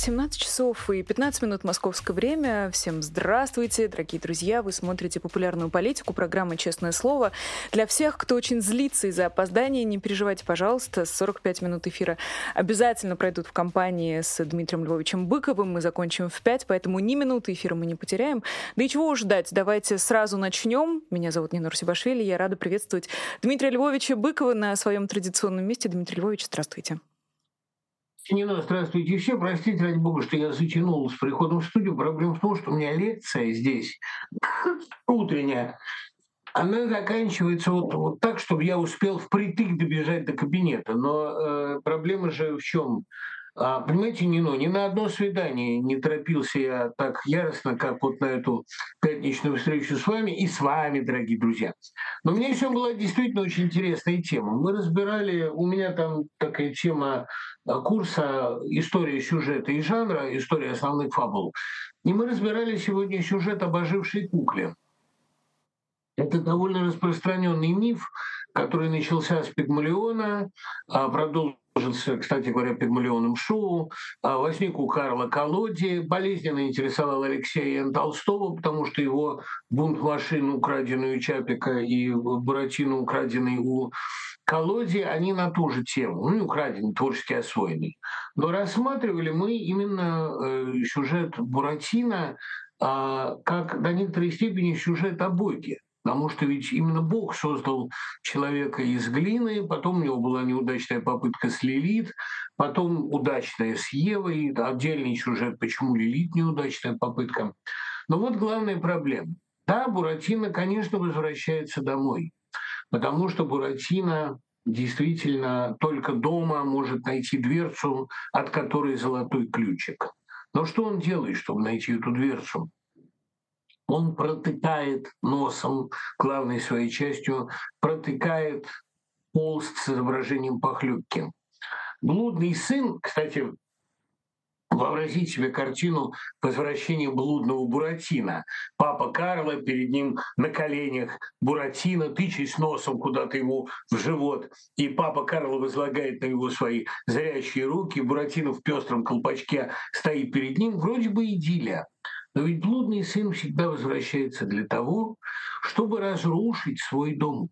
17 часов и 15 минут московское время. Всем здравствуйте, дорогие друзья. Вы смотрите популярную политику, программа «Честное слово». Для всех, кто очень злится из-за опоздания, не переживайте, пожалуйста. 45 минут эфира обязательно пройдут в компании с Дмитрием Львовичем Быковым. Мы закончим в 5, поэтому ни минуты эфира мы не потеряем. Да и чего ждать? Давайте сразу начнем. Меня зовут Нина Русибашвили. Я рада приветствовать Дмитрия Львовича Быкова на своем традиционном месте. Дмитрий Львович, здравствуйте. Нина, здравствуйте все. Простите, ради бога, что я затянул с приходом в студию. Проблема в том, что у меня лекция здесь утренняя. Она заканчивается вот, вот так, чтобы я успел впритык добежать до кабинета. Но э, проблема же в чем? А, понимаете, Нино, ни на одно свидание не торопился я так яростно, как вот на эту пятничную встречу с вами и с вами, дорогие друзья. Но меня еще была действительно очень интересная тема. Мы разбирали, у меня там такая тема а, курса «История сюжета и жанра», «История основных фабул». И мы разбирали сегодня сюжет об ожившей кукле. Это довольно распространенный миф, который начался с Пигмалиона, а продолжился кстати говоря, Пигмалионом Шоу, а возник у Карла Колоди, болезненно интересовал Алексея Н. Толстого, потому что его бунт машин, украденную у Чапика, и Буратино, украденный у Колоди, они на ту же тему, ну, украденный, творчески освоенный. Но рассматривали мы именно э, сюжет Буратино э, как до некоторой степени сюжет о Боге. Потому что ведь именно Бог создал человека из глины, потом у него была неудачная попытка с Лилит, потом удачная с Евой, отдельный сюжет, почему Лилит неудачная попытка. Но вот главная проблема. Да, Буратино, конечно, возвращается домой, потому что Буратино действительно только дома может найти дверцу, от которой золотой ключик. Но что он делает, чтобы найти эту дверцу? Он протыкает носом, главной своей частью, протыкает полст с изображением похлебки. Блудный сын, кстати, Вообразить себе картину возвращения блудного Буратино. Папа Карло перед ним на коленях, Буратино, тычась носом куда-то ему в живот, и папа Карло возлагает на него свои зрящие руки, Буратино в пестром колпачке стоит перед ним, вроде бы идиллия. Но ведь блудный сын всегда возвращается для того, чтобы разрушить свой дом.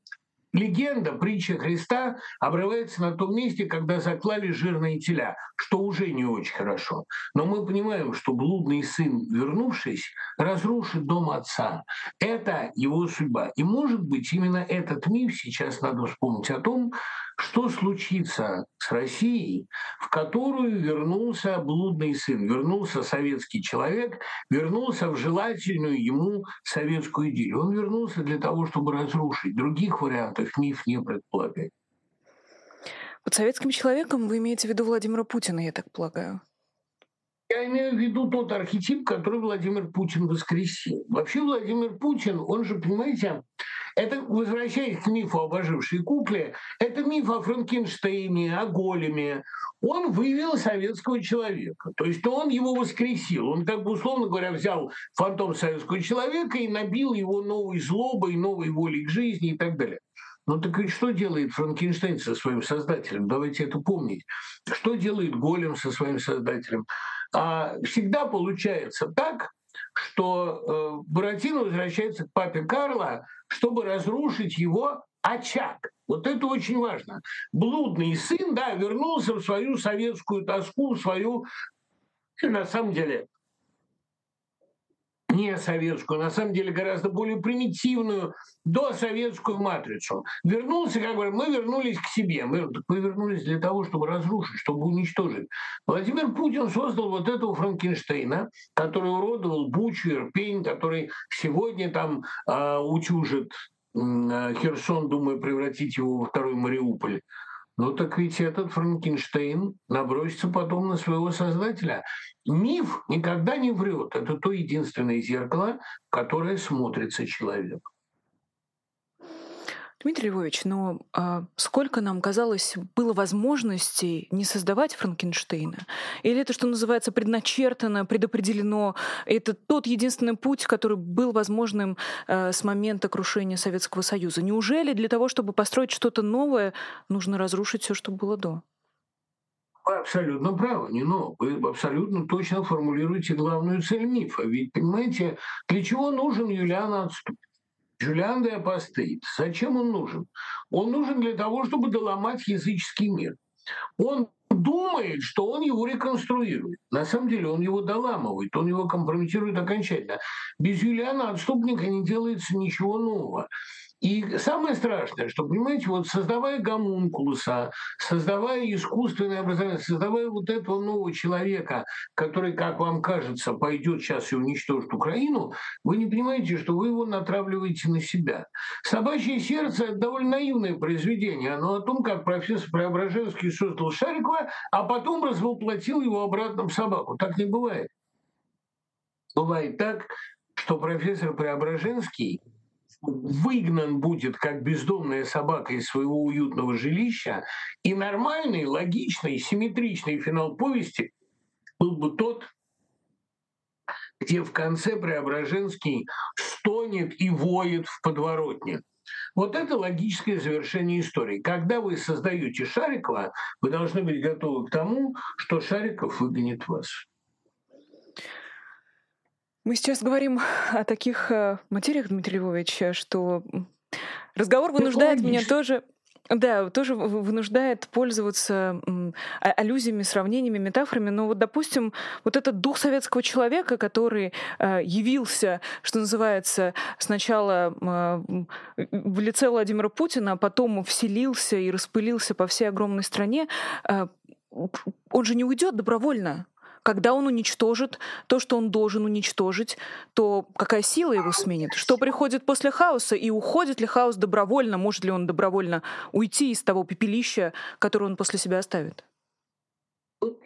Легенда, притча Христа обрывается на том месте, когда заклали жирные теля, что уже не очень хорошо. Но мы понимаем, что блудный сын, вернувшись, разрушит дом отца. Это его судьба. И, может быть, именно этот миф сейчас надо вспомнить о том, что случится с Россией, в которую вернулся блудный сын, вернулся советский человек, вернулся в желательную ему советскую идею. Он вернулся для того, чтобы разрушить. Других вариантов миф не предполагает. Под советским человеком вы имеете в виду Владимира Путина, я так полагаю? Я имею в виду тот архетип, который Владимир Путин воскресил. Вообще Владимир Путин, он же, понимаете, это, возвращаясь к мифу об ожившей кукле, это миф о Франкенштейне, о Големе. Он вывел советского человека. То есть он его воскресил. Он, как бы, условно говоря, взял фантом советского человека и набил его новой злобой, новой волей к жизни и так далее. Ну так ведь что делает Франкенштейн со своим создателем? Давайте это помнить. Что делает Голем со своим создателем? А всегда получается так, что э, Буратино возвращается к папе Карла, чтобы разрушить его очаг. Вот это очень важно. Блудный сын, да, вернулся в свою советскую тоску, в свою, на самом деле, не советскую, на самом деле гораздо более примитивную досоветскую матрицу. Вернулся, как говорят, мы вернулись к себе. Мы, мы вернулись для того, чтобы разрушить, чтобы уничтожить. Владимир Путин создал вот этого Франкенштейна, который уродовал Бучу, Ирпень, который сегодня там э, утюжит э, Херсон, думая превратить его во второй Мариуполь. Ну так ведь этот Франкенштейн набросится потом на своего создателя. Миф никогда не врет. Это то единственное зеркало, которое смотрится человек. Дмитрий Львович, но а сколько нам казалось было возможностей не создавать Франкенштейна? Или это, что называется, предначертано, предопределено? Это тот единственный путь, который был возможным э, с момента крушения Советского Союза? Неужели для того, чтобы построить что-то новое, нужно разрушить все, что было до? Вы абсолютно правы, не но вы абсолютно точно формулируете главную цель мифа. Ведь, понимаете, для чего нужен Юлиан отступ? Жюлиан де Апостейт. Зачем он нужен? Он нужен для того, чтобы доломать языческий мир. Он думает, что он его реконструирует. На самом деле он его доламывает, он его компрометирует окончательно. Без Юлиана отступника не делается ничего нового. И самое страшное, что, понимаете, вот создавая гомункулуса, создавая искусственное образование, создавая вот этого нового человека, который, как вам кажется, пойдет сейчас и уничтожит Украину, вы не понимаете, что вы его натравливаете на себя. «Собачье сердце» — это довольно наивное произведение. Оно о том, как профессор Преображенский создал Шарикова, а потом развоплотил его обратно в собаку. Так не бывает. Бывает так, что профессор Преображенский – выгнан будет как бездомная собака из своего уютного жилища, и нормальный, логичный, симметричный финал повести был бы тот, где в конце Преображенский стонет и воет в подворотне. Вот это логическое завершение истории. Когда вы создаете Шарикова, вы должны быть готовы к тому, что Шариков выгонит вас. Мы сейчас говорим о таких э, материях, Дмитрий Львович, что разговор вынуждает меня тоже да, тоже вынуждает пользоваться аллюзиями, сравнениями, метафорами. Но вот, допустим, вот этот дух советского человека, который э, явился, что называется, сначала э, в лице Владимира Путина, а потом вселился и распылился по всей огромной стране, он же не уйдет добровольно когда он уничтожит то, что он должен уничтожить, то какая сила его сменит? Что приходит после хаоса? И уходит ли хаос добровольно? Может ли он добровольно уйти из того пепелища, которое он после себя оставит?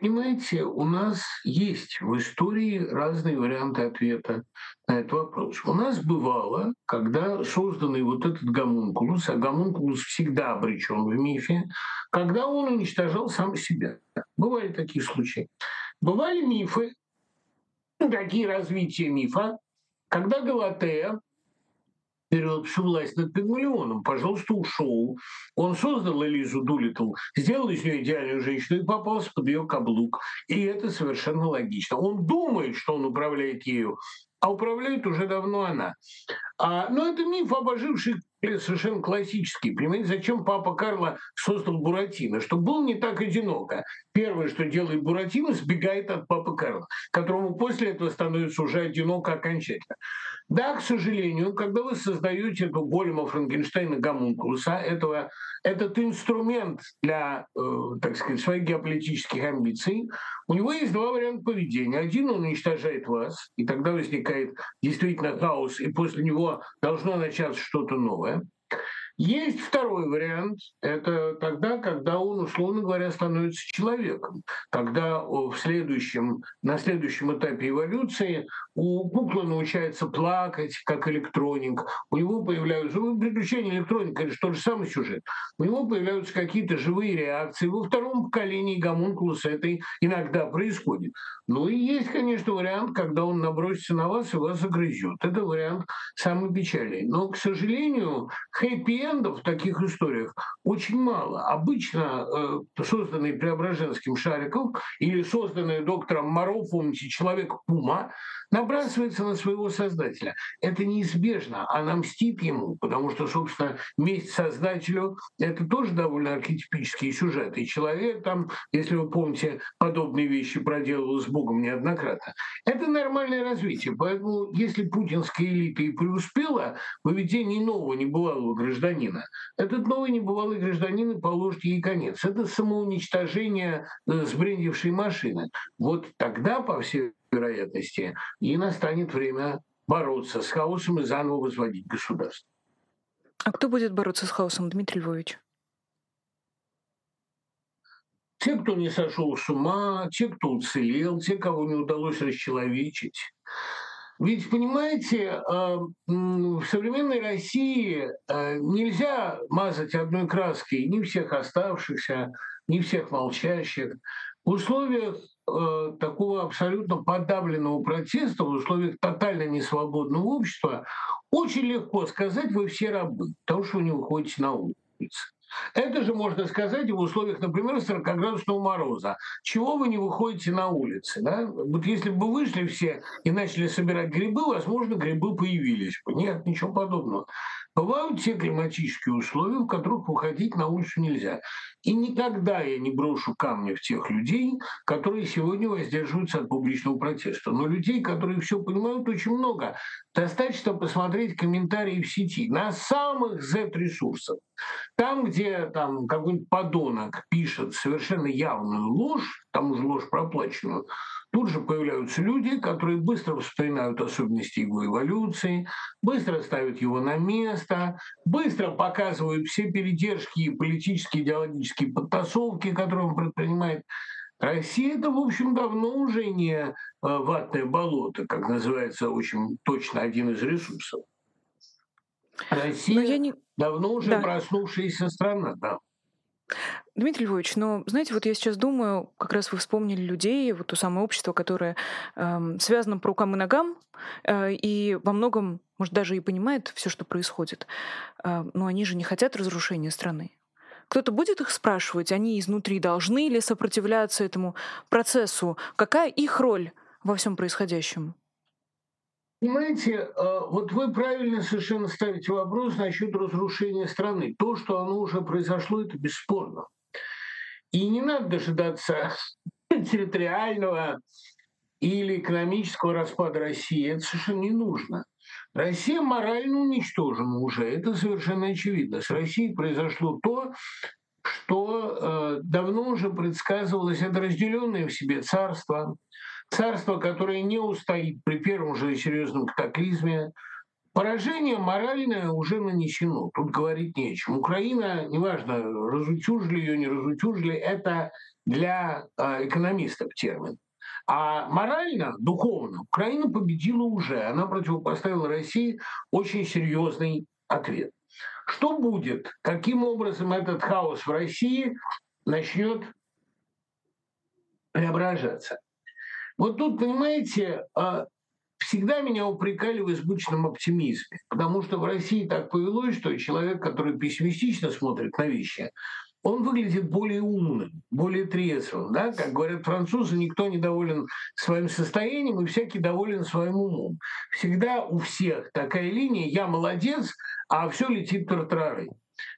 понимаете, у нас есть в истории разные варианты ответа на этот вопрос. У нас бывало, когда созданный вот этот гомункулус, а гомункулус всегда обречен в мифе, когда он уничтожал сам себя. Бывали такие случаи. Бывали мифы, такие развития мифа, когда Галатея берет всю власть над Пигмалионом, пожалуйста, ушел. Он создал Элизу Дулитл, сделал из нее идеальную женщину и попался под ее каблук. И это совершенно логично. Он думает, что он управляет ею, а управляет уже давно она. А, но это миф, обоживший совершенно классический. Понимаете, зачем папа Карло создал Буратино? Чтобы было не так одиноко. Первое, что делает Буратино, сбегает от папы Карла, которому после этого становится уже одиноко окончательно. Да, к сожалению, когда вы создаете эту голема Франкенштейна гомункулуса, этого, этот инструмент для, э, так сказать, своих геополитических амбиций, у него есть два варианта поведения. Один, он уничтожает вас, и тогда возникает действительно хаос, и после него должно начаться что-то новое. him Есть второй вариант. Это тогда, когда он, условно говоря, становится человеком. Когда в следующем, на следующем этапе эволюции у куклы научается плакать, как электроник. У него появляются... Ну, приключения электроника — это тот же самый сюжет. У него появляются какие-то живые реакции. Во втором поколении гомункулуса это иногда происходит. Ну и есть, конечно, вариант, когда он набросится на вас и вас загрызет. Это вариант самый печальный. Но, к сожалению, хэппи-эндов в таких историях очень мало. Обычно э, созданный Преображенским Шариков или созданный доктором Моро, помните, человек-пума, набрасывается на своего создателя. Это неизбежно, она мстит ему, потому что, собственно, месть создателю — это тоже довольно архетипический сюжет. И человек там, если вы помните, подобные вещи проделывал с Богом неоднократно. Это нормальное развитие. Поэтому, если путинская элита и преуспела в выведении нового небывалого гражданина, этот новый небывалый гражданин положит ей конец. Это самоуничтожение э, сбрендившей машины. Вот тогда, по всей вероятности, и настанет время бороться с хаосом и заново возводить государство. А кто будет бороться с хаосом, Дмитрий Львович? Те, кто не сошел с ума, те, кто уцелел, те, кого не удалось расчеловечить. Ведь, понимаете, э, в современной России э, нельзя мазать одной краской ни всех оставшихся, ни всех молчащих. В условиях э, такого абсолютно подавленного протеста, в условиях тотально несвободного общества, очень легко сказать, вы все рабы, потому что вы не выходите на улицу. Это же можно сказать в условиях, например, 40-градусного мороза. Чего вы не выходите на улицы? Да? Вот если бы вышли все и начали собирать грибы, возможно, грибы появились бы. Нет, ничего подобного. Бывают те климатические условия, в которых выходить на улицу нельзя. И никогда я не брошу камни в тех людей, которые сегодня воздерживаются от публичного протеста. Но людей, которые все понимают, очень много. Достаточно посмотреть комментарии в сети на самых Z-ресурсах. Там, где там какой-нибудь подонок пишет совершенно явную ложь, там уже ложь проплаченную, Тут же появляются люди, которые быстро вспоминают особенности его эволюции, быстро ставят его на место, быстро показывают все передержки и политические, идеологические подтасовки, которые он предпринимает. Россия – это, в общем, давно уже не э, ватное болото, как называется очень точно один из ресурсов. Россия не... давно уже да. проснувшаяся страна, да. Дмитрий Львович, ну, знаете, вот я сейчас думаю, как раз вы вспомнили людей, вот то самое общество, которое э, связано по рукам и ногам, э, и во многом, может, даже и понимает все, что происходит. Э, но они же не хотят разрушения страны. Кто-то будет их спрашивать, они изнутри должны ли сопротивляться этому процессу? Какая их роль во всем происходящем? Понимаете, э, вот вы правильно совершенно ставите вопрос насчет разрушения страны. То, что оно уже произошло, это бесспорно. И не надо дожидаться территориального или экономического распада России. Это совершенно не нужно. Россия морально уничтожена уже, это совершенно очевидно. С Россией произошло то, что э, давно уже предсказывалось, это разделенное в себе царство, царство, которое не устоит при первом же серьезном катаклизме. Поражение моральное уже нанесено, тут говорить нечем. Украина, неважно, разутюжили ее, не разутюжили, это для э, экономистов термин. А морально, духовно, Украина победила уже. Она противопоставила России очень серьезный ответ. Что будет? Каким образом этот хаос в России начнет преображаться? Вот тут, понимаете, а, всегда меня упрекали в избыточном оптимизме, потому что в России так повелось, что человек, который пессимистично смотрит на вещи, он выглядит более умным, более трезвым. Да? Как говорят французы, никто не доволен своим состоянием, и всякий доволен своим умом. Всегда у всех такая линия «я молодец», а все летит тартарары.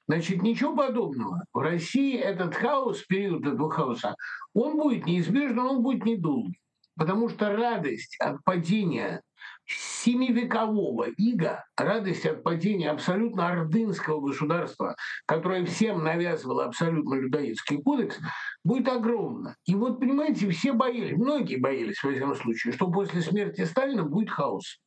Значит, ничего подобного. В России этот хаос, период этого хаоса, он будет неизбежен, он будет недолгий. Потому что радость от падения семивекового ига, радость от падения абсолютно ордынского государства, которое всем навязывало абсолютно людоедский кодекс, будет огромна. И вот, понимаете, все боялись, многие боялись, в этом случае, что после смерти Сталина будет хаос.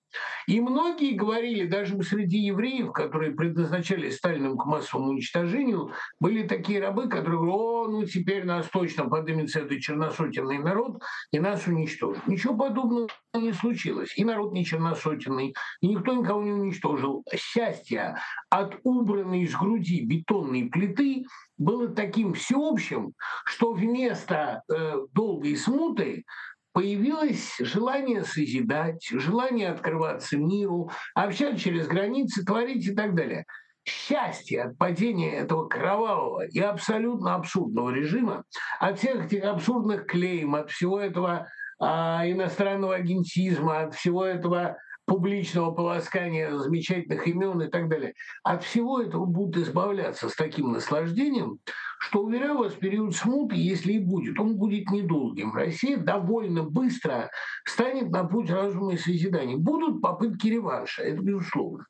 И многие говорили, даже среди евреев, которые предназначались Сталиным к массовому уничтожению, были такие рабы, которые говорят, о, ну теперь нас точно поднимется этот черносотенный народ и нас уничтожит. Ничего подобного не случилось. И народ не черносотенный, и никто никого не уничтожил. Счастье от убранной из груди бетонной плиты было таким всеобщим, что вместо э, долгой смуты появилось желание созидать, желание открываться миру, общаться через границы, творить и так далее. Счастье от падения этого кровавого и абсолютно абсурдного режима, от всех этих абсурдных клейм, от всего этого а, иностранного агентизма, от всего этого публичного полоскания замечательных имен и так далее. От всего этого будут избавляться с таким наслаждением, что, уверяю вас, период смуты, если и будет, он будет недолгим. Россия довольно быстро станет на путь разума и созидания. Будут попытки реванша, это безусловно.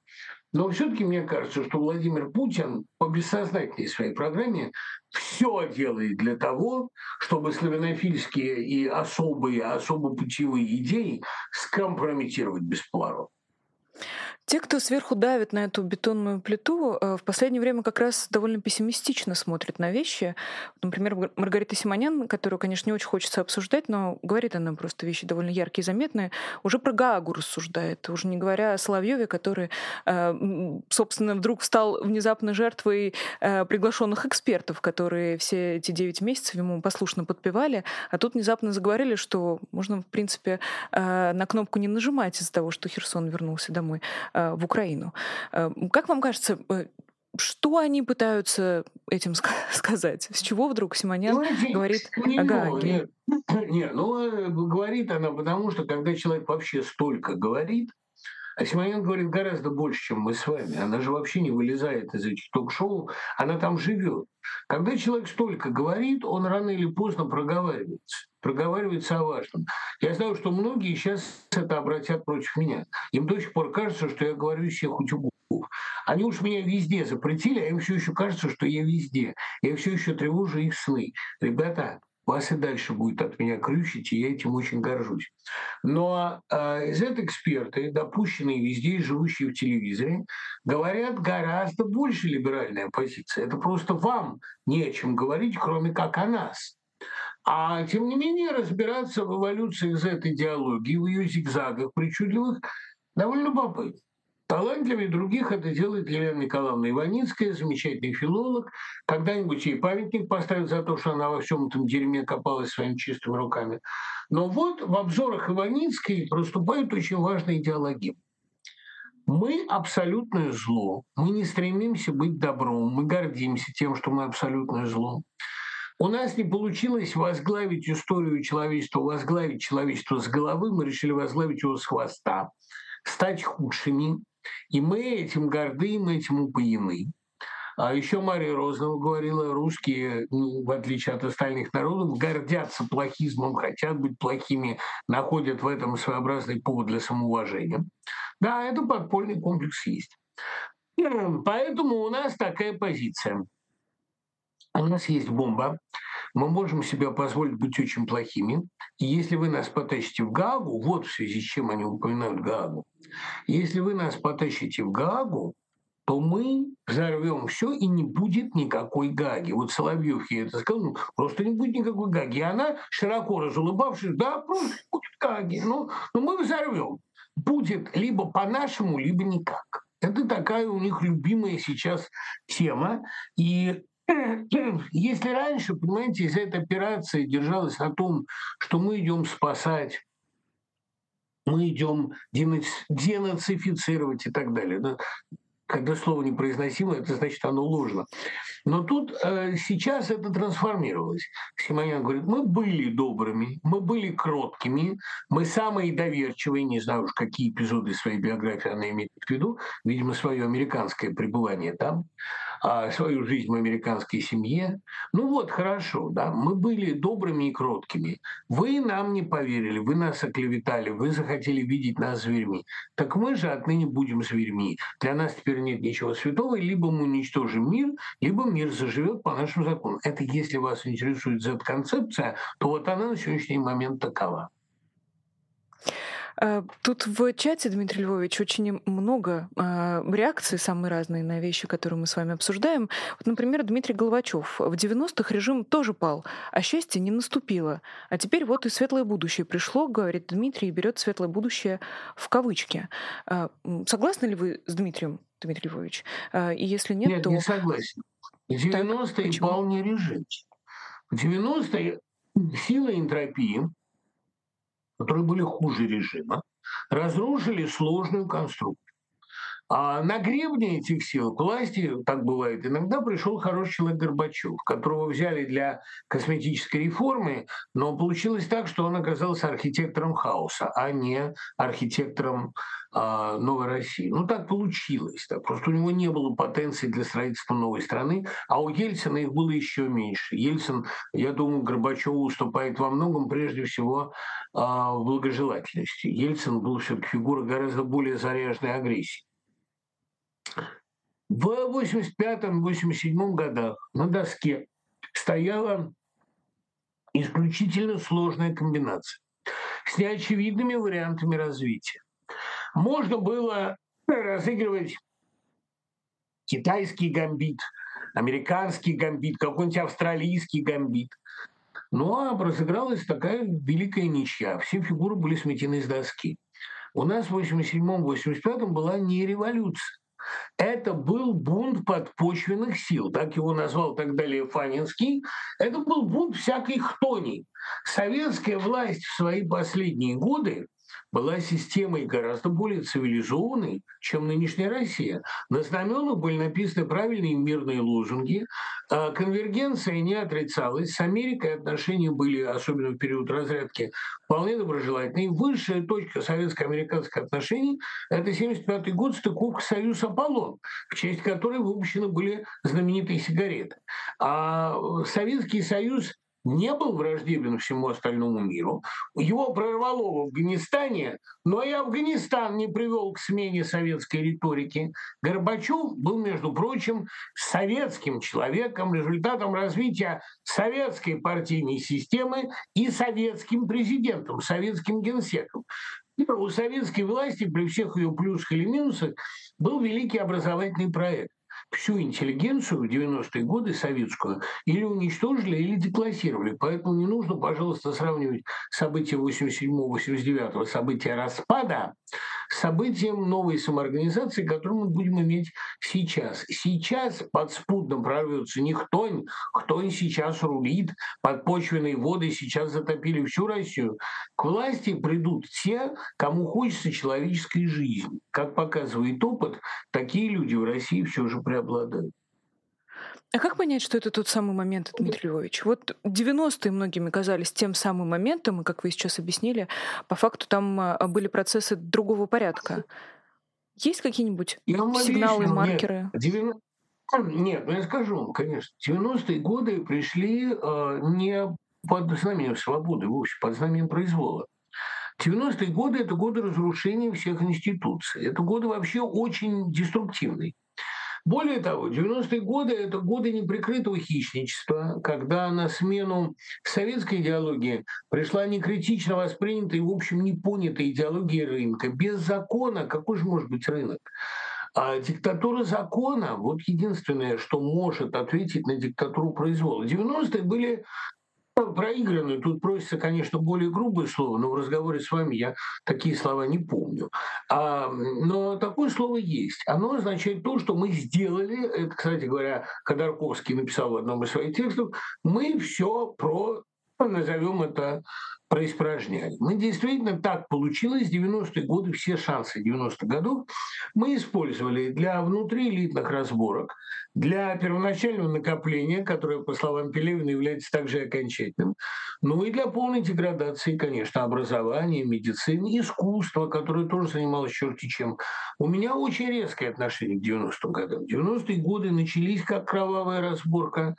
Но все-таки мне кажется, что Владимир Путин по бессознательной своей программе все делает для того, чтобы славянофильские и особые, особо путевые идеи скомпрометировать бесплатно. Те, кто сверху давит на эту бетонную плиту, э, в последнее время как раз довольно пессимистично смотрят на вещи. Например, Маргарита Симонян, которую, конечно, не очень хочется обсуждать, но говорит она просто вещи довольно яркие и заметные, уже про Гаагу рассуждает, уже не говоря о Соловьеве, который, э, собственно, вдруг стал внезапно жертвой э, приглашенных экспертов, которые все эти девять месяцев ему послушно подпевали, а тут внезапно заговорили, что можно, в принципе, на кнопку не нажимать из-за того, что Херсон вернулся домой. Э, в Украину. Э, как вам кажется, э, что они пытаются этим сказать? С чего вдруг Симонян ну, говорит не, о Гааге? Нет, нет, ну говорит она, потому что когда человек вообще столько говорит, а Симонян говорит гораздо больше, чем мы с вами. Она же вообще не вылезает из этих ток-шоу, она там живет. Когда человек столько говорит, он рано или поздно проговаривается. Проговаривается о важном. Я знаю, что многие сейчас это обратят против меня. Им до сих пор кажется, что я говорю всех утюгов. Они уж меня везде запретили, а им все еще кажется, что я везде. Я все еще тревожу их сны. Ребята, вас и дальше будет от меня крючить, и я этим очень горжусь. Но э, Z-эксперты, допущенные везде и живущие в телевизоре, говорят гораздо больше либеральной оппозиции. Это просто вам не о чем говорить, кроме как о нас. А тем не менее разбираться в эволюции Z-идеологии, в ее зигзагах причудливых, довольно любопытно. Талантливее других это делает Елена Николаевна Иваницкая, замечательный филолог. Когда-нибудь ей памятник поставят за то, что она во всем этом дерьме копалась своими чистыми руками. Но вот в обзорах Иваницкой проступают очень важные идеологии. Мы абсолютное зло, мы не стремимся быть добром, мы гордимся тем, что мы абсолютное зло. У нас не получилось возглавить историю человечества, возглавить человечество с головы, мы решили возглавить его с хвоста, стать худшими, и мы этим горды, мы этим упоены. А еще Мария Розова говорила, русские, ну, в отличие от остальных народов, гордятся плохизмом, хотят быть плохими, находят в этом своеобразный повод для самоуважения. Да, это подпольный комплекс есть. Поэтому у нас такая позиция. У нас есть бомба, мы можем себе позволить быть очень плохими. И если вы нас потащите в Гаагу, вот в связи с чем они упоминают Гаагу, если вы нас потащите в Гаагу, то мы взорвем все и не будет никакой Гаги. Вот Соловьев ей это сказал, ну, просто не будет никакой Гаги. И она, широко разулыбавшись, да, просто будет Гаги. Ну, ну мы взорвем. Будет либо по-нашему, либо никак. Это такая у них любимая сейчас тема. И если раньше, понимаете, из этой операции держалась на том, что мы идем спасать, мы идем денацифицировать и так далее. Да? Когда слово непроизносимо, это значит, оно ложно. Но тут э, сейчас это трансформировалось. Симонян говорит, мы были добрыми, мы были кроткими, мы самые доверчивые, не знаю уж, какие эпизоды своей биографии она имеет в виду, видимо, свое американское пребывание там а, свою жизнь в американской семье. Ну вот, хорошо, да, мы были добрыми и кроткими. Вы нам не поверили, вы нас оклеветали, вы захотели видеть нас зверьми. Так мы же отныне будем зверьми. Для нас теперь нет ничего святого, либо мы уничтожим мир, либо мир заживет по нашим законам. Это если вас интересует Z-концепция, то вот она на сегодняшний момент такова. Э, тут в чате, Дмитрий Львович, очень много э, реакций, самые разные на вещи, которые мы с вами обсуждаем. Вот, например, Дмитрий Головачев. В 90-х режим тоже пал, а счастье не наступило. А теперь вот и светлое будущее пришло, говорит Дмитрий, и берет светлое будущее в кавычки. Э, согласны ли вы с Дмитрием, Дмитрий Львович? И если нет, нет то... не согласен. В 90-е пал не режим. В 90-е сила энтропии которые были хуже режима, разрушили сложную конструкцию. А на гребне этих сил к власти, так бывает иногда, пришел хороший человек Горбачев, которого взяли для косметической реформы, но получилось так, что он оказался архитектором хаоса, а не архитектором а, новой России. Ну так получилось. Так. Просто у него не было потенции для строительства новой страны, а у Ельцина их было еще меньше. Ельцин, я думаю, Горбачеву уступает во многом, прежде всего, а, в благожелательности. Ельцин был все-таки фигура гораздо более заряженной агрессии. В 85-87 годах на доске стояла исключительно сложная комбинация с неочевидными вариантами развития. Можно было разыгрывать китайский гамбит, американский гамбит, какой-нибудь австралийский гамбит. Ну а разыгралась такая великая ничья. Все фигуры были сметены с доски. У нас в 87-85 была не революция. Это был бунт подпочвенных сил, так его назвал тогда Лев Фанинский. Это был бунт всякой хтони. Советская власть в свои последние годы была системой гораздо более цивилизованной, чем нынешняя Россия. На знаменах были написаны правильные мирные лозунги, а конвергенция не отрицалась, с Америкой отношения были, особенно в период разрядки, вполне доброжелательные. Высшая точка советско-американских отношений – это 1975 год, стыковка «Союз Аполлон», в честь которой выпущены были знаменитые сигареты. А Советский Союз не был враждебен всему остальному миру. Его прорвало в Афганистане, но и Афганистан не привел к смене советской риторики. Горбачев был, между прочим, советским человеком, результатом развития советской партийной системы и советским президентом, советским генсеком. У советской власти при всех ее плюсах или минусах был великий образовательный проект всю интеллигенцию в 90-е годы советскую или уничтожили, или деклассировали. Поэтому не нужно, пожалуйста, сравнивать события 87-89, события распада событием новой самоорганизации, которую мы будем иметь сейчас. Сейчас подспудно прорвется не Хтонь, Хтонь сейчас рулит, подпочвенные воды сейчас затопили всю Россию. К власти придут те, кому хочется человеческой жизни. Как показывает опыт, такие люди в России все же преобладают. А как понять, что это тот самый момент, Дмитрий Львович? Вот 90-е многими казались тем самым моментом, и, как вы сейчас объяснили, по факту там а, были процессы другого порядка. Есть какие-нибудь сигналы, объясню, маркеры? Нет, 90... нет, ну я скажу вам, конечно. 90-е годы пришли э, не под знамением свободы, в общем, под знамением произвола. 90-е годы – это годы разрушения всех институций. Это годы вообще очень деструктивные. Более того, 90-е годы – это годы неприкрытого хищничества, когда на смену советской идеологии пришла некритично воспринятая и, в общем, не понятая идеология рынка. Без закона какой же может быть рынок? А диктатура закона – вот единственное, что может ответить на диктатуру произвола. 90-е были проиграны. Тут просится, конечно, более грубое слово, но в разговоре с вами я такие слова не помню. А, но такое слово есть. Оно означает то, что мы сделали, это, кстати говоря, Ходорковский написал в одном из своих текстов, мы все про назовем это происпражняли. Мы действительно так получилось, 90-е годы, все шансы 90-х годов мы использовали для внутриэлитных разборок, для первоначального накопления, которое, по словам Пелевина, является также окончательным, ну и для полной деградации, конечно, образования, медицины, искусства, которое тоже занималось черти чем. У меня очень резкое отношение к 90-м годам. 90-е годы начались как кровавая разборка,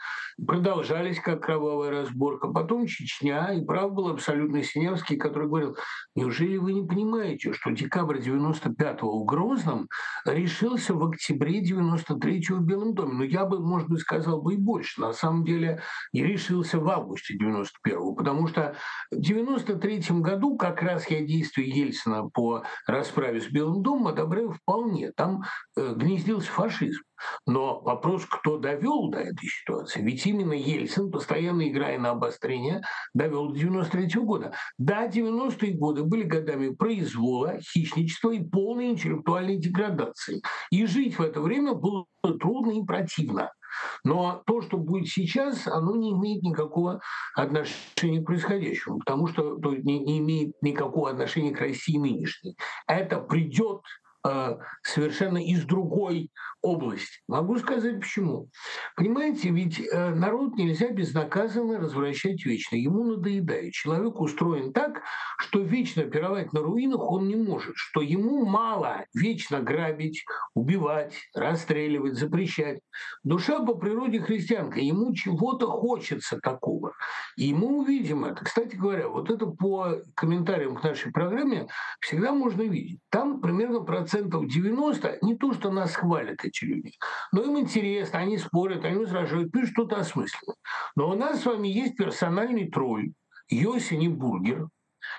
продолжались как кровавая разборка, потом Чечня, и прав был абсолютно абсолютно Синявский, который говорил, неужели вы не понимаете, что декабрь 95-го в Грозном решился в октябре 93-го в Белом доме? Ну, я бы, может быть, сказал бы и больше. На самом деле, не решился в августе 91-го, потому что в 93-м году как раз я действия Ельцина по расправе с Белым домом одобряю вполне. Там э, гнездился фашизм. Но вопрос, кто довел до этой ситуации? Ведь именно Ельцин, постоянно играя на обострение, довел до 93 -го года. Да, 90-е годы были годами произвола, хищничества и полной интеллектуальной деградации. И жить в это время было трудно и противно. Но то, что будет сейчас, оно не имеет никакого отношения к происходящему, потому что то, не, имеет никакого отношения к России нынешней. Это придет совершенно из другой область. Могу сказать почему. Понимаете, ведь э, народ нельзя безнаказанно развращать вечно. Ему надоедает. Человек устроен так, что вечно пировать на руинах он не может, что ему мало вечно грабить, убивать, расстреливать, запрещать. Душа по природе христианка, ему чего-то хочется такого. И мы увидим это. Кстати говоря, вот это по комментариям к нашей программе всегда можно видеть. Там примерно процентов 90 не то, что нас хвалят, эти люди. Но им интересно, они спорят, они возражают, пишут что-то осмысленное. Но у нас с вами есть персональный тролль, Йосини Бургер.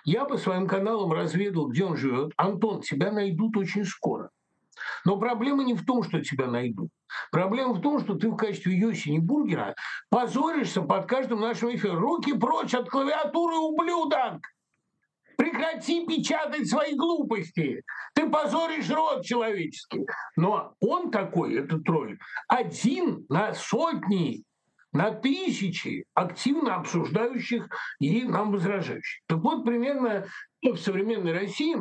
Я по своим каналам разведал, где он живет. Антон, тебя найдут очень скоро. Но проблема не в том, что тебя найдут. Проблема в том, что ты в качестве Йосини Бургера позоришься под каждым нашим эфиром. Руки прочь от клавиатуры, ублюдок! Прекрати печатать свои глупости. Ты позоришь род человеческий. Но он такой, этот тролль, один на сотни, на тысячи активно обсуждающих и нам возражающих. Так вот, примерно в современной России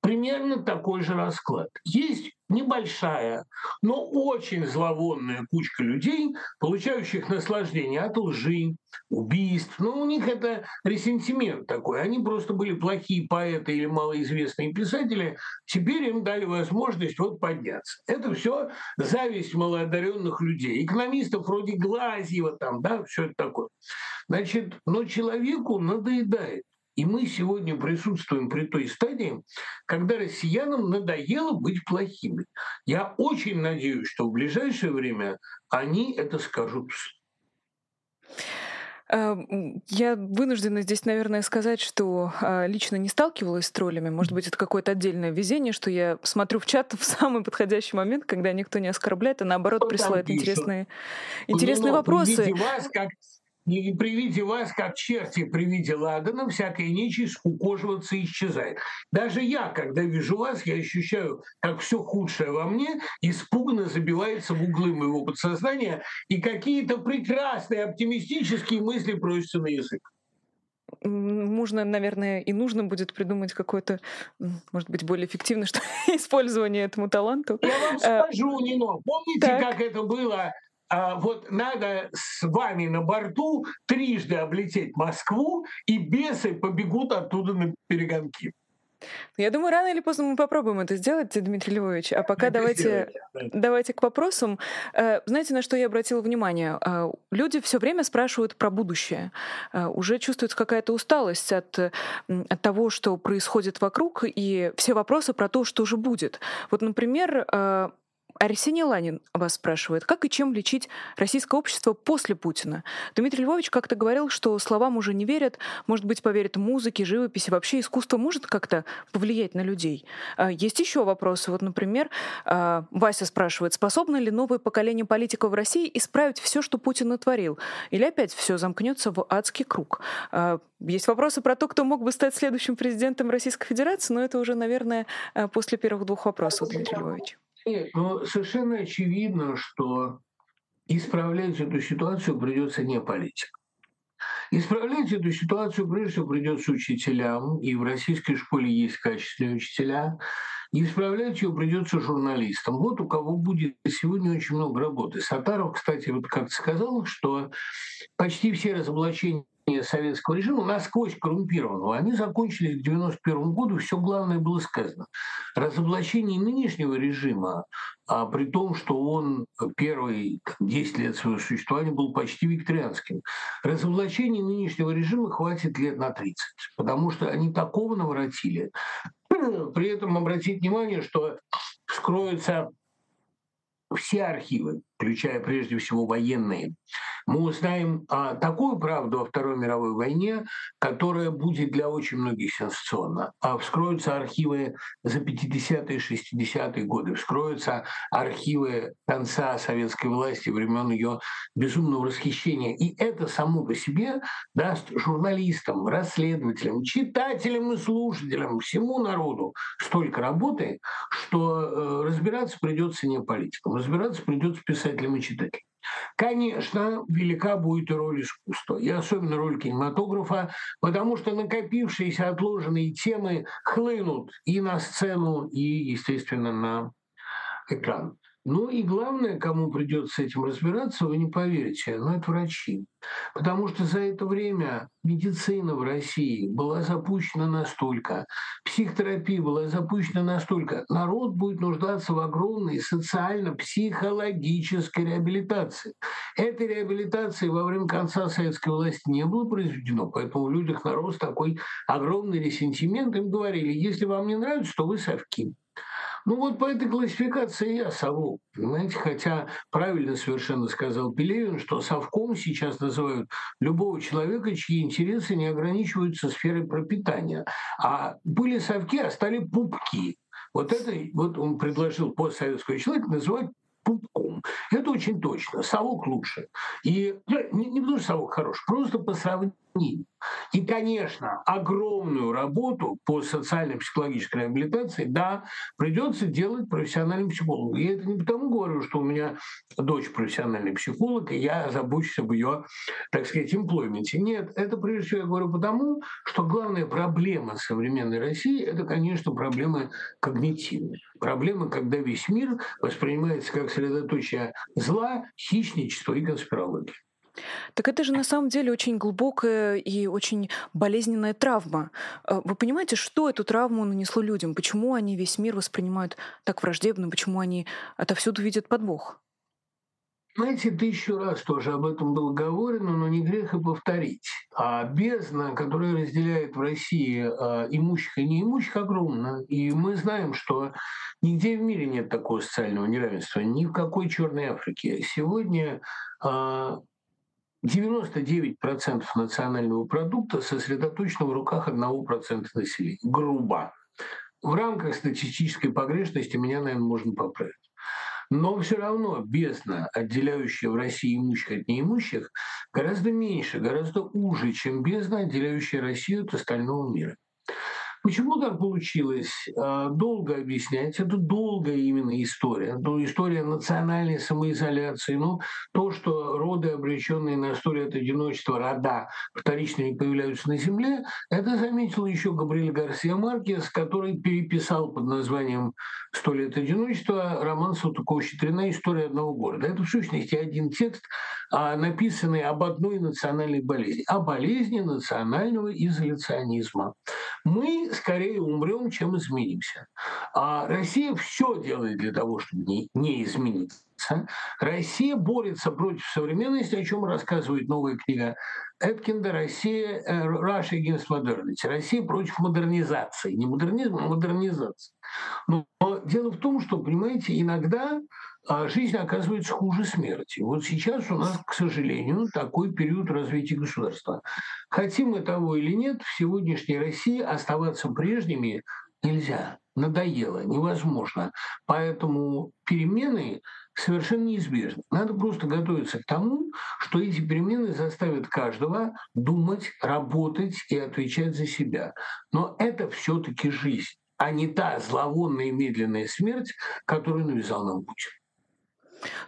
примерно такой же расклад. Есть небольшая, но очень зловонная кучка людей, получающих наслаждение от лжи, убийств. Но у них это ресентимент такой. Они просто были плохие поэты или малоизвестные писатели. Теперь им дали возможность вот подняться. Это все зависть малоодаренных людей. Экономистов вроде Глазьева там, да, все это такое. Значит, но человеку надоедает. И мы сегодня присутствуем при той стадии, когда россиянам надоело быть плохими. Я очень надеюсь, что в ближайшее время они это скажут. Эм, я вынуждена здесь, наверное, сказать, что а, лично не сталкивалась с троллями. Может быть, это какое-то отдельное везение, что я смотрю в чат в самый подходящий момент, когда никто не оскорбляет, а наоборот присылает интересные, интересные вопросы. Вас как и при виде вас, как черти при виде ладана, всякая нечисть укоживаться и исчезает. Даже я, когда вижу вас, я ощущаю, как все худшее во мне испуганно забивается в углы моего подсознания, и какие-то прекрасные оптимистические мысли просятся на язык можно, наверное, и нужно будет придумать какое-то, может быть, более эффективное что использование этому таланту. Я вам э, скажу, Нино, помните, так. как это было вот надо с вами на борту трижды облететь Москву, и бесы побегут оттуда на перегонки. Я думаю, рано или поздно мы попробуем это сделать, Дмитрий Львович. А пока давайте, давайте к вопросам. Э, знаете, на что я обратила внимание? Э, люди все время спрашивают про будущее. Э, уже чувствуется какая-то усталость от, от того, что происходит вокруг, и все вопросы про то, что же будет. Вот, например, Арсений Ланин вас спрашивает, как и чем лечить российское общество после Путина? Дмитрий Львович как-то говорил, что словам уже не верят, может быть, поверят музыке, живописи, вообще искусство может как-то повлиять на людей. А, есть еще вопросы. Вот, например, а, Вася спрашивает, способно ли новое поколение политиков в России исправить все, что Путин натворил? Или опять все замкнется в адский круг? А, есть вопросы про то, кто мог бы стать следующим президентом Российской Федерации, но это уже, наверное, после первых двух вопросов, Дмитрий Львович. Нет, ну совершенно очевидно, что исправлять эту ситуацию придется не политик. Исправлять эту ситуацию прежде всего придется учителям, и в российской школе есть качественные учителя. Исправлять ее придется журналистам. Вот у кого будет сегодня очень много работы. Сатаров, кстати, вот как сказал, что почти все разоблачения советского режима, насквозь коррумпированного, они закончились к 1991 году, все главное было сказано. Разоблачение нынешнего режима, а при том, что он первые 10 лет своего существования был почти викторианским, разоблачение нынешнего режима хватит лет на 30, потому что они такого наворотили. При этом обратить внимание, что вскроются все архивы, включая прежде всего военные, мы узнаем а, такую правду о Второй мировой войне, которая будет для очень многих сенсационна. А вскроются архивы за 50-е, 60-е годы, вскроются архивы конца советской власти, времен ее безумного расхищения. И это само по себе даст журналистам, расследователям, читателям и слушателям, всему народу столько работы, что э, разбираться придется не политикам, разбираться придется писателям и читателям. Конечно, велика будет роль искусства, и особенно роль кинематографа, потому что накопившиеся отложенные темы хлынут и на сцену, и, естественно, на экран. Ну и главное, кому придется этим разбираться, вы не поверите, но это врачи. Потому что за это время медицина в России была запущена настолько, психотерапия была запущена настолько, народ будет нуждаться в огромной социально-психологической реабилитации. Этой реабилитации во время конца советской власти не было произведено, поэтому в людях нарос такой огромный ресентимент. Им говорили, если вам не нравится, то вы совки. Ну вот по этой классификации я сову, понимаете, хотя правильно совершенно сказал Пелевин, что совком сейчас называют любого человека, чьи интересы не ограничиваются сферой пропитания. А были совки, а стали пупки. Вот это вот он предложил постсоветского человека называть пупком. Это очень точно. Совок лучше. И не, не потому, что совок хорош, просто по сравнению и, конечно, огромную работу по социально-психологической реабилитации, да, придется делать профессиональным психологом. И это не потому говорю, что у меня дочь профессиональный психолог, и я забочусь об ее, так сказать, имплойменте. Нет, это прежде всего я говорю потому, что главная проблема современной России – это, конечно, проблемы когнитивные. Проблемы, когда весь мир воспринимается как средоточие зла, хищничества и конспирологии. Так это же на самом деле очень глубокая и очень болезненная травма. А, вы понимаете, что эту травму нанесло людям? Почему они весь мир воспринимают так враждебно? Почему они отовсюду видят подвох? Знаете, тысячу раз тоже об этом было говорено, но не грех и повторить. А бездна, которая разделяет в России а, имущих и неимущих, огромна. И мы знаем, что нигде в мире нет такого социального неравенства, ни в какой Черной Африке. Сегодня а, 99% национального продукта сосредоточено в руках 1% населения. Грубо. В рамках статистической погрешности меня, наверное, можно поправить. Но все равно бездна, отделяющая в России имущих от неимущих, гораздо меньше, гораздо уже, чем бездна, отделяющая Россию от остального мира. Почему так получилось? А, долго объяснять. Это долгая именно история. Ну, история национальной самоизоляции. Ну, то, что роды, обреченные на историю от одиночества, рода вторично не появляются на Земле, это заметил еще Габриэль Гарсия Маркес, который переписал под названием «Сто лет одиночества» роман Салтыкова-Щедрина «История одного города». Это, в сущности, один текст, а, написанный об одной национальной болезни. О болезни национального изоляционизма. Мы скорее умрем, чем изменимся. А Россия все делает для того, чтобы не, не измениться. Россия борется против современности, о чем рассказывает новая книга Эткинда «Россия, Russia against modernity». Россия против модернизации. Не модернизма, а модернизации. Но дело в том, что, понимаете, иногда а, жизнь оказывается хуже смерти. Вот сейчас у нас, к сожалению, такой период развития государства. Хотим мы того или нет, в сегодняшней России оставаться прежними нельзя. Надоело, невозможно. Поэтому перемены совершенно неизбежны. Надо просто готовиться к тому, что эти перемены заставят каждого думать, работать и отвечать за себя. Но это все-таки жизнь, а не та зловонная и медленная смерть, которую навязал нам Путин.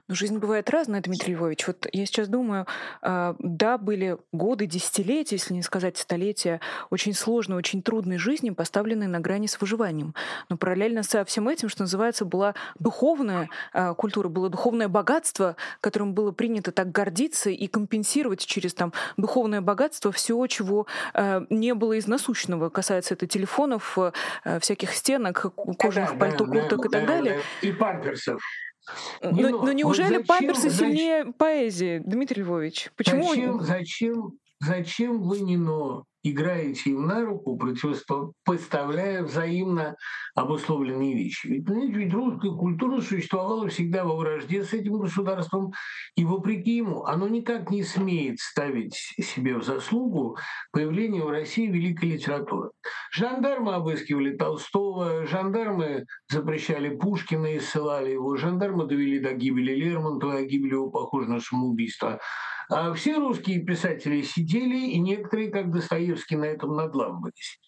Ну, жизнь бывает разная, Дмитрий Львович. Вот я сейчас думаю, э, да, были годы, десятилетия, если не сказать столетия, очень сложной, очень трудной жизни, поставленной на грани с выживанием. Но параллельно со всем этим, что называется, была духовная э, культура, было духовное богатство, которым было принято так гордиться и компенсировать через там духовное богатство все, чего э, не было из насущного. Касается это телефонов, всяких стенок, кожаных да, пальто, да, курток да, и так да, далее. Да, и памперсов. Но, но, но неужели вот памперсы сильнее зачем, поэзии, Дмитрий Львович? Почему? Зачем, зачем, зачем вы не но играете им на руку, противопоставляя взаимно обусловленные вещи. Ведь, ведь русская культура существовала всегда во вражде с этим государством, и вопреки ему оно никак не смеет ставить себе в заслугу появление в России великой литературы. Жандармы обыскивали Толстого, жандармы запрещали Пушкина и ссылали его, жандармы довели до гибели Лермонтова, а гибель его похоже на самоубийство. А все русские писатели сидели, и некоторые, как Достоевский, на этом надламывались.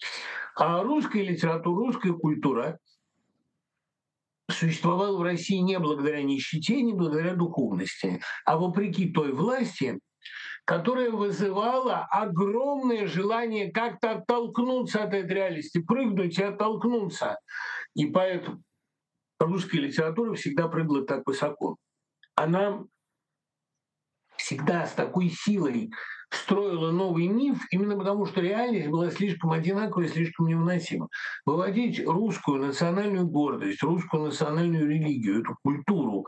А русская литература, русская культура существовала в России не благодаря нищете, не благодаря духовности, а вопреки той власти, которая вызывала огромное желание как-то оттолкнуться от этой реальности, прыгнуть и оттолкнуться. И поэтому русская литература всегда прыгала так высоко. Она всегда с такой силой строила новый миф, именно потому что реальность была слишком одинаковой, слишком невыносима. Выводить русскую национальную гордость, русскую национальную религию, эту культуру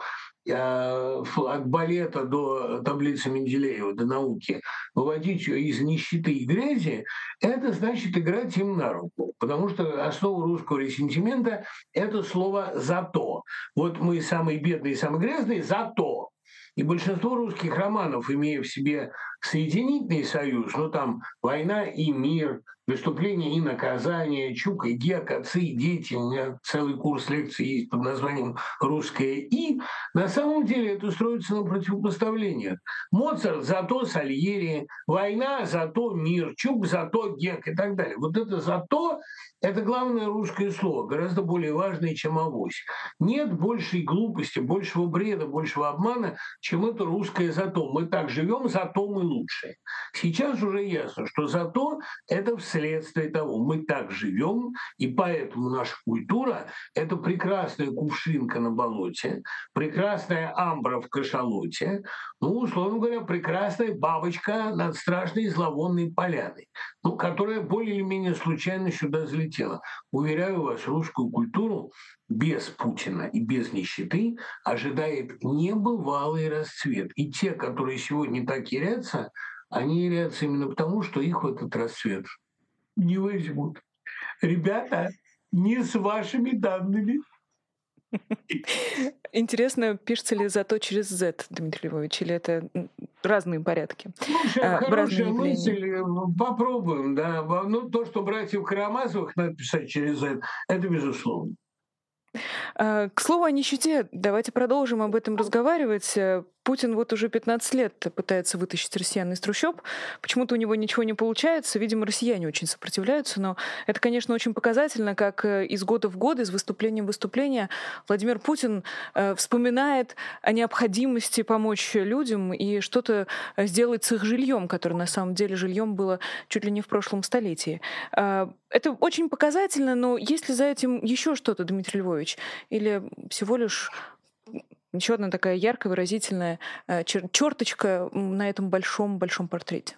э, от балета до таблицы Менделеева, до науки, выводить ее из нищеты и грязи, это значит играть им на руку. Потому что основа русского ресентимента – это слово «зато». Вот мы самые бедные, самые грязные – «зато». И большинство русских романов, имея в себе соединительный союз, ну там «Война и мир», «Выступление и наказание», «Чук и Гек», «Отцы и дети», у меня целый курс лекций есть под названием «Русское и», на самом деле это строится на противопоставлениях. Моцарт зато Сальери, «Война» зато мир, «Чук» зато Гек и так далее. Вот это «зато» Это главное русское слово, гораздо более важное, чем авось. Нет большей глупости, большего бреда, большего обмана, чем это русское «зато». Мы так живем, зато мы лучше. Сейчас уже ясно, что «зато» — это вследствие того. Мы так живем, и поэтому наша культура — это прекрасная кувшинка на болоте, прекрасная амбра в кашалоте, ну, условно говоря, прекрасная бабочка над страшной зловонной поляной, ну, которая более или менее случайно сюда залетела. Уверяю вас, русскую культуру без Путина и без нищеты ожидает небывалый расцвет. И те, которые сегодня так ярятся, они ярятся именно потому, что их в этот расцвет не возьмут. Ребята, не с вашими данными. Интересно, пишется ли зато через Z, Дмитрий Львович, или это разные порядки? Слушай, хорошая мысль, попробуем, да. Ну, то, что братьев Карамазовых надо писать через Z, это безусловно. А, к слову о нищете, давайте продолжим об этом разговаривать. Путин вот уже 15 лет пытается вытащить россиян из трущоб. Почему-то у него ничего не получается. Видимо, россияне очень сопротивляются. Но это, конечно, очень показательно, как э, из года в год, из выступления в выступление Владимир Путин э, вспоминает о необходимости помочь людям и что-то сделать с их жильем, которое на самом деле жильем было чуть ли не в прошлом столетии. Э, это очень показательно, но есть ли за этим еще что-то, Дмитрий Львович? Или всего лишь еще одна такая яркая, выразительная э, черточка на этом большом-большом портрете.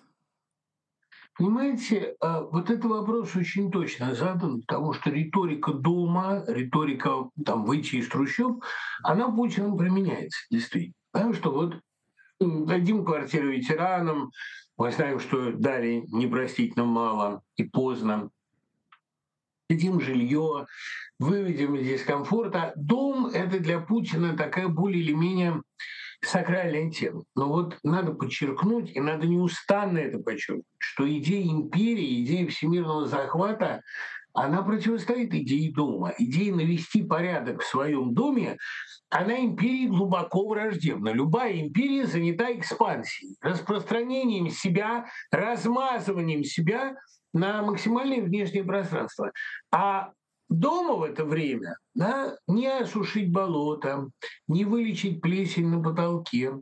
Понимаете, а, вот этот вопрос очень точно задан, потому что риторика дома, риторика там, выйти из трущоб, она Путиным применяется, действительно. Потому что вот дадим квартиру ветеранам, мы знаем, что дали непростительно мало и поздно, дадим жилье, выведем из дискомфорта. Дом — это для Путина такая более или менее сакральная тема. Но вот надо подчеркнуть, и надо неустанно это подчеркнуть, что идея империи, идея всемирного захвата, она противостоит идее дома. Идея навести порядок в своем доме, она империи глубоко враждебна. Любая империя занята экспансией, распространением себя, размазыванием себя на максимальное внешнее пространство. А дома в это время да, не осушить болото, не вылечить плесень на потолке,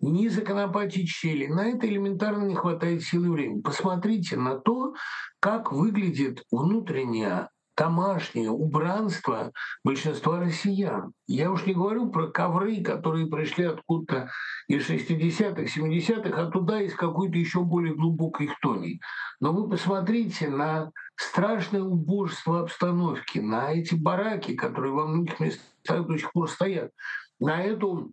не законопатить щели. На это элементарно не хватает силы времени. Посмотрите на то, как выглядит внутренняя домашнее убранство большинства россиян. Я уж не говорю про ковры, которые пришли откуда-то из 60-х, 70-х, а туда из какой-то еще более глубокой хтони. Но вы посмотрите на страшное убожество обстановки, на эти бараки, которые во многих местах до сих пор стоят, на эту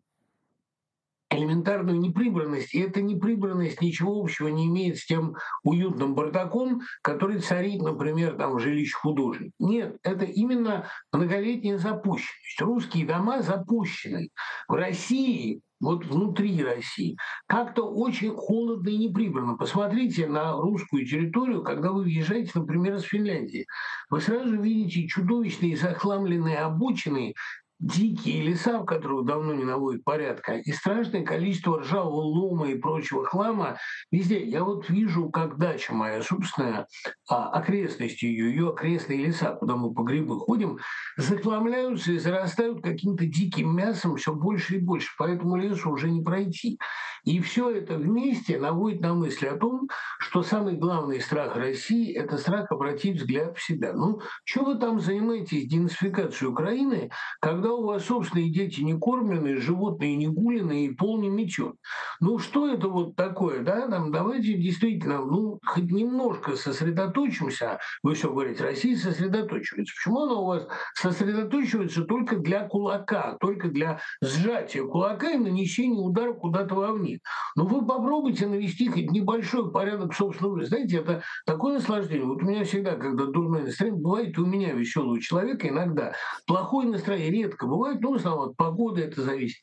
элементарную неприбранность. И эта неприбранность ничего общего не имеет с тем уютным бардаком, который царит, например, там в жилище художника. Нет, это именно многолетняя запущенность. Русские дома запущены. В России вот внутри России, как-то очень холодно и неприбрано. Посмотрите на русскую территорию, когда вы въезжаете, например, из Финляндии. Вы сразу видите чудовищные захламленные обочины дикие леса, в которых давно не наводят порядка, и страшное количество ржавого лома и прочего хлама везде. Я вот вижу, как дача моя собственная, а окрестности ее, ее окрестные леса, куда мы по грибы ходим, захламляются и зарастают каким-то диким мясом все больше и больше. Поэтому лесу уже не пройти. И все это вместе наводит на мысли о том, что самый главный страх России – это страх обратить взгляд в себя. Ну, что вы там занимаетесь денацификацией Украины, когда у вас собственные дети не кормленные, животные не гуленные и пол не мечет. Ну что это вот такое, да? Там, давайте действительно, ну, хоть немножко сосредоточимся. Вы все говорите, Россия сосредоточивается. Почему она у вас сосредоточивается только для кулака, только для сжатия кулака и нанесения удара куда-то вовне? Ну вы попробуйте навести хоть небольшой порядок собственного. Знаете, это такое наслаждение. Вот у меня всегда, когда дурное настроение, бывает у меня веселого человека иногда. Плохое настроение редко редко бывает, но в основном от погоды это зависит.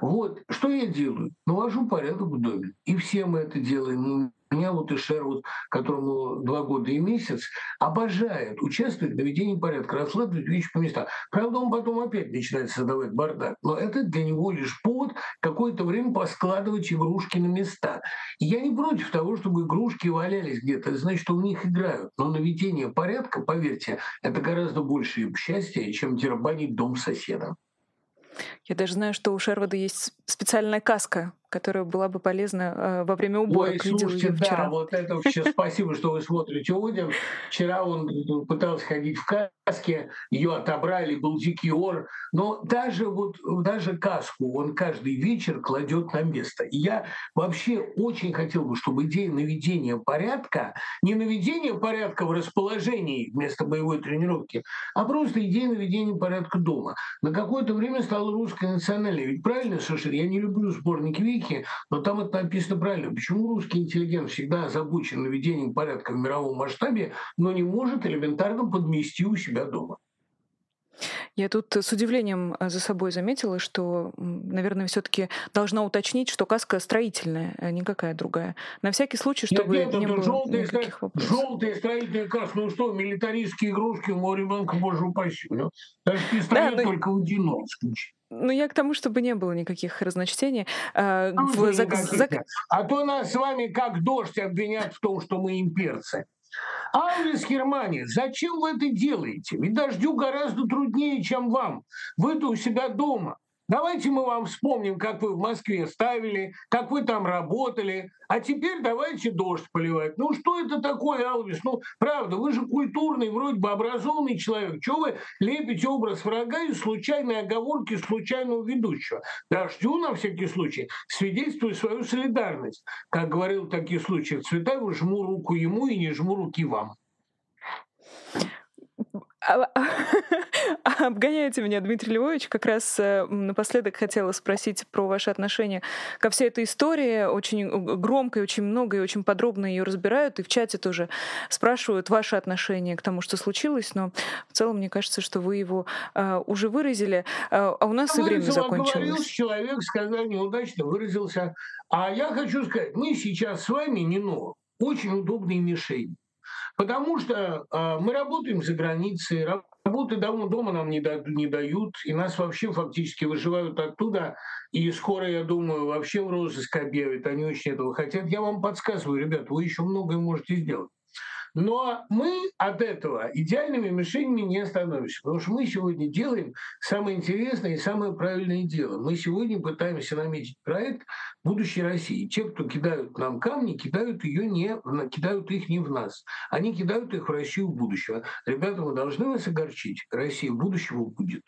Вот, что я делаю? Навожу порядок в доме. И все мы это делаем меня вот и Шервуд, которому два года и месяц, обожает участвовать в наведении порядка, раскладывать вещи по местам. Правда, он потом опять начинает создавать бардак, но это для него лишь повод какое-то время поскладывать игрушки на места. И я не против того, чтобы игрушки валялись где-то, это значит, что в них играют. Но наведение порядка, поверьте, это гораздо больше счастья, чем терабанить дом соседа. Я даже знаю, что у Шервода есть специальная каска, которая была бы полезна э, во время уборок. Ой, слушайте, да, вчера. вот это вообще спасибо, что вы смотрите Один. Вчера он пытался ходить в каске, ее отобрали, был дикий ор. Но даже вот даже каску он каждый вечер кладет на место. И я вообще очень хотел бы, чтобы идея наведения порядка, не наведение порядка в расположении вместо боевой тренировки, а просто идея наведения порядка дома. На какое-то время стала русской национальной. Ведь правильно, Саша, я не люблю сборник Вики, Вики, но там это написано правильно. Почему русский интеллигент всегда озабочен наведением порядка в мировом масштабе, но не может элементарно подмести у себя дома? Я тут с удивлением э, за собой заметила, что, наверное, все-таки должна уточнить, что каска строительная, а никакая другая. На всякий случай, чтобы нет, нет, не было желтые, никаких вопросов. Желтые строительные каски, ну что, милитаристские игрушки у моего ребенка, боже упаси. Ну, даже пистолет да, но... только водяной исключительно. Ну, я к тому, чтобы не было никаких разночтений. А, в, за, за... а то нас с вами как дождь обвинят в том, что мы имперцы. Аурис Германия, зачем вы это делаете? Ведь дождю гораздо труднее, чем вам. Вы-то у себя дома. Давайте мы вам вспомним, как вы в Москве ставили, как вы там работали, а теперь давайте дождь поливать. Ну что это такое, Алвис? Ну, правда, вы же культурный, вроде бы образованный человек. Чего вы лепите образ врага и случайные оговорки случайного ведущего? Дождю, на всякий случай, свидетельствую свою солидарность. Как говорил в таких случаях Цветаева, жму руку ему и не жму руки вам. А, а, обгоняете меня, Дмитрий Львович. Как раз э, напоследок хотела спросить про ваши отношения ко всей этой истории. Очень громко и очень много и очень подробно ее разбирают. И в чате тоже спрашивают ваши отношения к тому, что случилось. Но в целом, мне кажется, что вы его а, уже выразили. А у нас я и время закончилось. Говорил человек, сказал неудачно, выразился. А я хочу сказать, мы сейчас с вами, не но, очень удобные мишени. Потому что э, мы работаем за границей, работы дома, дома нам не, да, не дают, и нас вообще фактически выживают оттуда, и скоро, я думаю, вообще в розыск объявят, они очень этого хотят. Я вам подсказываю, ребят, вы еще многое можете сделать. Но мы от этого идеальными мишенями не становимся, потому что мы сегодня делаем самое интересное и самое правильное дело. Мы сегодня пытаемся наметить проект будущей России. Те, кто кидают нам камни, кидают, ее не, кидают их не в нас. Они кидают их в Россию будущего. Ребята, мы должны вас огорчить. Россия будущего будет.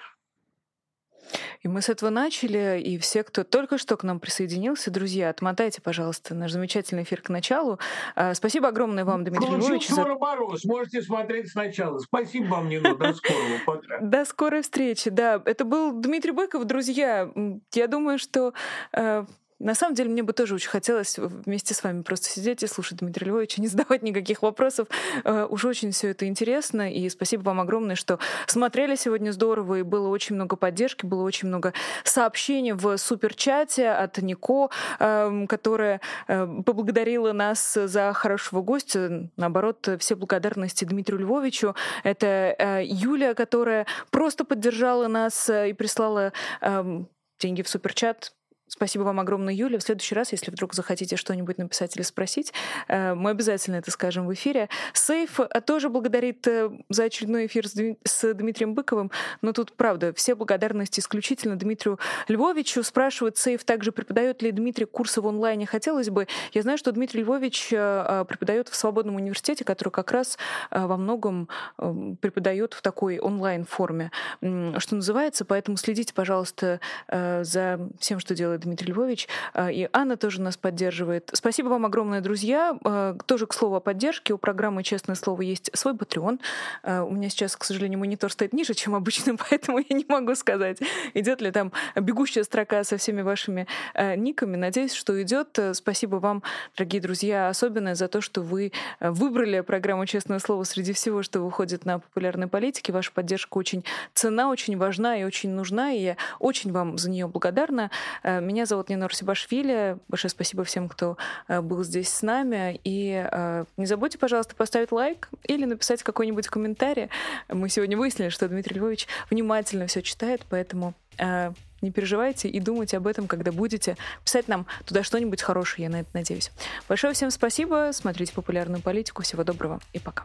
И мы с этого начали, и все, кто только что к нам присоединился, друзья, отмотайте, пожалуйста, наш замечательный эфир к началу. А, спасибо огромное вам, Дмитрий Львович. За... Мороз, можете смотреть сначала. Спасибо вам, Нина, до скорого. Пока. До скорой встречи, да. Это был Дмитрий Быков, друзья. Я думаю, что э, на самом деле, мне бы тоже очень хотелось вместе с вами просто сидеть и слушать Дмитрия Львовича, не задавать никаких вопросов. Uh, уж очень все это интересно, и спасибо вам огромное, что смотрели сегодня здорово, и было очень много поддержки, было очень много сообщений в суперчате от Нико, uh, которая uh, поблагодарила нас за хорошего гостя. Наоборот, все благодарности Дмитрию Львовичу. Это Юля, которая просто поддержала нас и прислала деньги в суперчат. Спасибо вам огромное, Юля. В следующий раз, если вдруг захотите что-нибудь написать или спросить, э, мы обязательно это скажем в эфире. Сейф э, тоже благодарит э, за очередной эфир с Дмитрием Быковым, но тут, правда, все благодарности исключительно Дмитрию Львовичу. Спрашивает Сейф также, преподает ли Дмитрий курсы в онлайне. Хотелось бы. Я знаю, что Дмитрий Львович преподает в Свободном университете, который как раз во многом преподает в такой онлайн-форме, что называется. Поэтому следите, пожалуйста, за всем, что делает Дмитрий Львович. И Анна тоже нас поддерживает. Спасибо вам огромное, друзья. Тоже, к слову, о поддержке. У программы «Честное слово» есть свой Patreon. У меня сейчас, к сожалению, монитор стоит ниже, чем обычно, поэтому я не могу сказать, идет ли там бегущая строка со всеми вашими никами. Надеюсь, что идет. Спасибо вам, дорогие друзья, особенно за то, что вы выбрали программу «Честное слово» среди всего, что выходит на популярной политике. Ваша поддержка очень цена, очень важна и очень нужна, и я очень вам за нее благодарна. Э, меня зовут Нина Русибашвили. Большое спасибо всем, кто э, был здесь с нами. И э, не забудьте, пожалуйста, поставить лайк или написать какой-нибудь комментарий. Мы сегодня выяснили, что Дмитрий Львович внимательно все читает, поэтому не переживайте и думайте об этом, когда будете писать нам туда что-нибудь хорошее, я на это надеюсь. Большое всем спасибо, смотрите популярную политику, всего доброго и пока.